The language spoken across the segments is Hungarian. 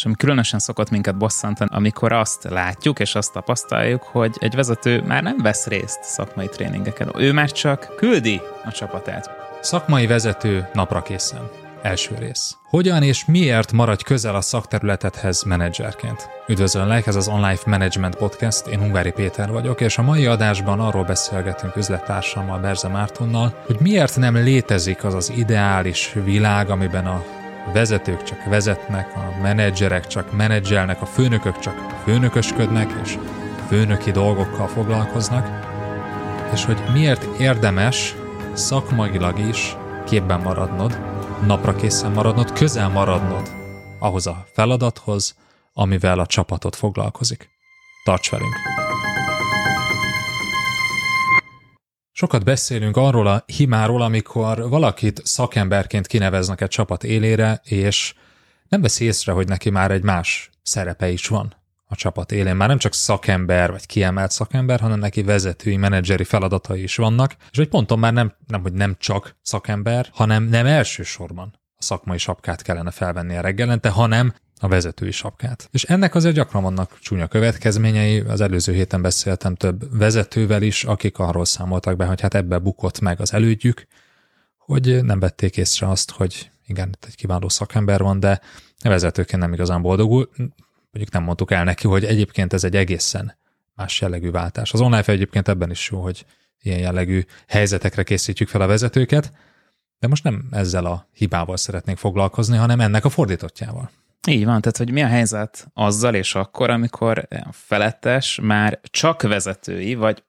És ami különösen szokott minket bosszantani, amikor azt látjuk és azt tapasztaljuk, hogy egy vezető már nem vesz részt szakmai tréningeken. Ő már csak küldi a csapatát. Szakmai vezető napra készen. Első rész. Hogyan és miért maradj közel a szakterületedhez menedzserként? Üdvözöllek, ez az Online Management Podcast, én Ungvári Péter vagyok, és a mai adásban arról beszélgetünk üzlettársammal, Berze Mártonnal, hogy miért nem létezik az az ideális világ, amiben a vezetők csak vezetnek, a menedzserek csak menedzselnek, a főnökök csak főnökösködnek, és főnöki dolgokkal foglalkoznak, és hogy miért érdemes szakmailag is képben maradnod, napra készen maradnod, közel maradnod ahhoz a feladathoz, amivel a csapatot foglalkozik. Tarts velünk! Sokat beszélünk arról a himáról, amikor valakit szakemberként kineveznek egy csapat élére, és nem vesz észre, hogy neki már egy más szerepe is van a csapat élén. Már nem csak szakember, vagy kiemelt szakember, hanem neki vezetői, menedzseri feladatai is vannak, és egy ponton már nem, nem, hogy nem csak szakember, hanem nem elsősorban a szakmai sapkát kellene felvenni a reggelente, hanem a vezetői sapkát. És ennek azért gyakran vannak csúnya következményei. Az előző héten beszéltem több vezetővel is, akik arról számoltak be, hogy hát ebbe bukott meg az elődjük, hogy nem vették észre azt, hogy igen, itt egy kiváló szakember van, de a vezetőként nem igazán boldogul. Mondjuk nem mondtuk el neki, hogy egyébként ez egy egészen más jellegű váltás. Az online egyébként ebben is jó, hogy ilyen jellegű helyzetekre készítjük fel a vezetőket, de most nem ezzel a hibával szeretnénk foglalkozni, hanem ennek a fordítottjával. Így van, tehát hogy mi a helyzet azzal és akkor, amikor felettes már csak vezetői, vagy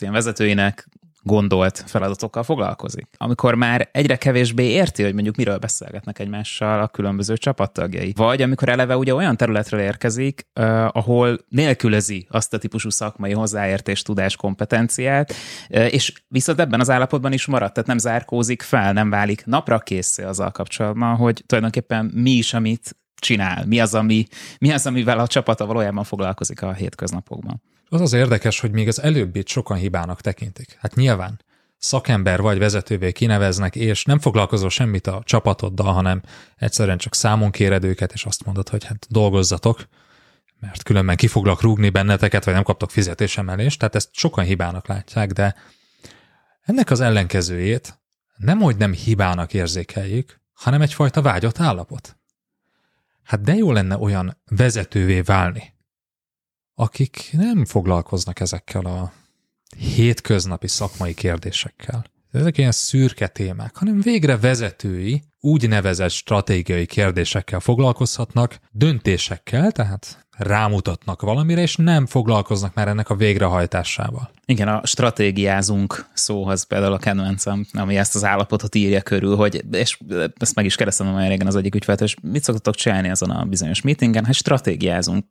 ilyen vezetőinek gondolt feladatokkal foglalkozik. Amikor már egyre kevésbé érti, hogy mondjuk miről beszélgetnek egymással a különböző csapattagjai. Vagy amikor eleve ugye olyan területről érkezik, uh, ahol nélkülözi azt a típusú szakmai hozzáértés, tudás, kompetenciát, uh, és viszont ebben az állapotban is marad, tehát nem zárkózik fel, nem válik napra készé azzal kapcsolatban, hogy tulajdonképpen mi is, amit csinál, mi az, ami, mi az, amivel a csapata valójában foglalkozik a hétköznapokban. Az az érdekes, hogy még az előbbit sokan hibának tekintik. Hát nyilván szakember vagy vezetővé kineveznek, és nem foglalkozol semmit a csapatoddal, hanem egyszerűen csak számon kéred őket, és azt mondod, hogy hát dolgozzatok, mert különben ki foglak rúgni benneteket, vagy nem kaptok fizetésemelést, tehát ezt sokan hibának látják, de ennek az ellenkezőjét nem, hogy nem hibának érzékeljük, hanem egyfajta vágyott állapot. Hát de jó lenne olyan vezetővé válni, akik nem foglalkoznak ezekkel a hétköznapi szakmai kérdésekkel. Ezek ilyen szürke témák, hanem végre vezetői, úgy nevezett stratégiai kérdésekkel foglalkozhatnak, döntésekkel, tehát rámutatnak valamire, és nem foglalkoznak már ennek a végrehajtásával. Igen, a stratégiázunk szóhoz például a kedvencem, ami ezt az állapotot írja körül, hogy, és ezt meg is kerestem olyan régen az egyik ügyfelet, és mit szoktatok csinálni azon a bizonyos meetingen? Hát stratégiázunk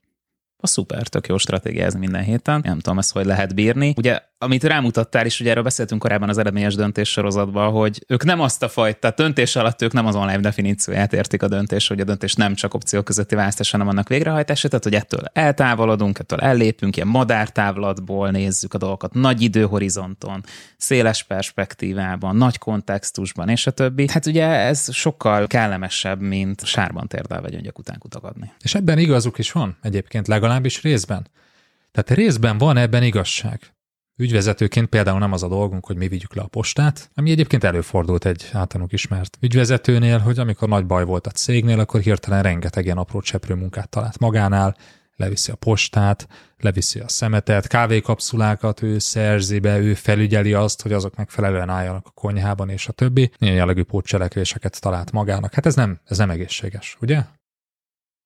a szuper, tök jó stratégiázni minden héten. Nem tudom, ezt hogy lehet bírni. Ugye, amit rámutattál is, ugye erről beszéltünk korábban az eredményes döntés sorozatban, hogy ők nem azt a fajta, tehát döntés alatt ők nem az online definícióját értik a döntés, hogy a döntés nem csak opció közötti választás, hanem annak végrehajtása, tehát hogy ettől eltávolodunk, ettől ellépünk, ilyen madártávlatból nézzük a dolgokat, nagy időhorizonton, széles perspektívában, nagy kontextusban, és a többi. Hát ugye ez sokkal kellemesebb, mint sárban térdelve gyöngyak után kutakodni. És ebben igazuk is van egyébként legalább legalábbis részben. Tehát részben van ebben igazság. Ügyvezetőként például nem az a dolgunk, hogy mi vigyük le a postát, ami egyébként előfordult egy általunk ismert ügyvezetőnél, hogy amikor nagy baj volt a cégnél, akkor hirtelen rengeteg ilyen apró cseprő munkát talált magánál, leviszi a postát, leviszi a szemetet, kávékapszulákat ő szerzi be, ő felügyeli azt, hogy azok megfelelően álljanak a konyhában, és a többi. Ilyen jellegű pótcselekvéseket talált magának. Hát ez nem, ez nem egészséges, ugye?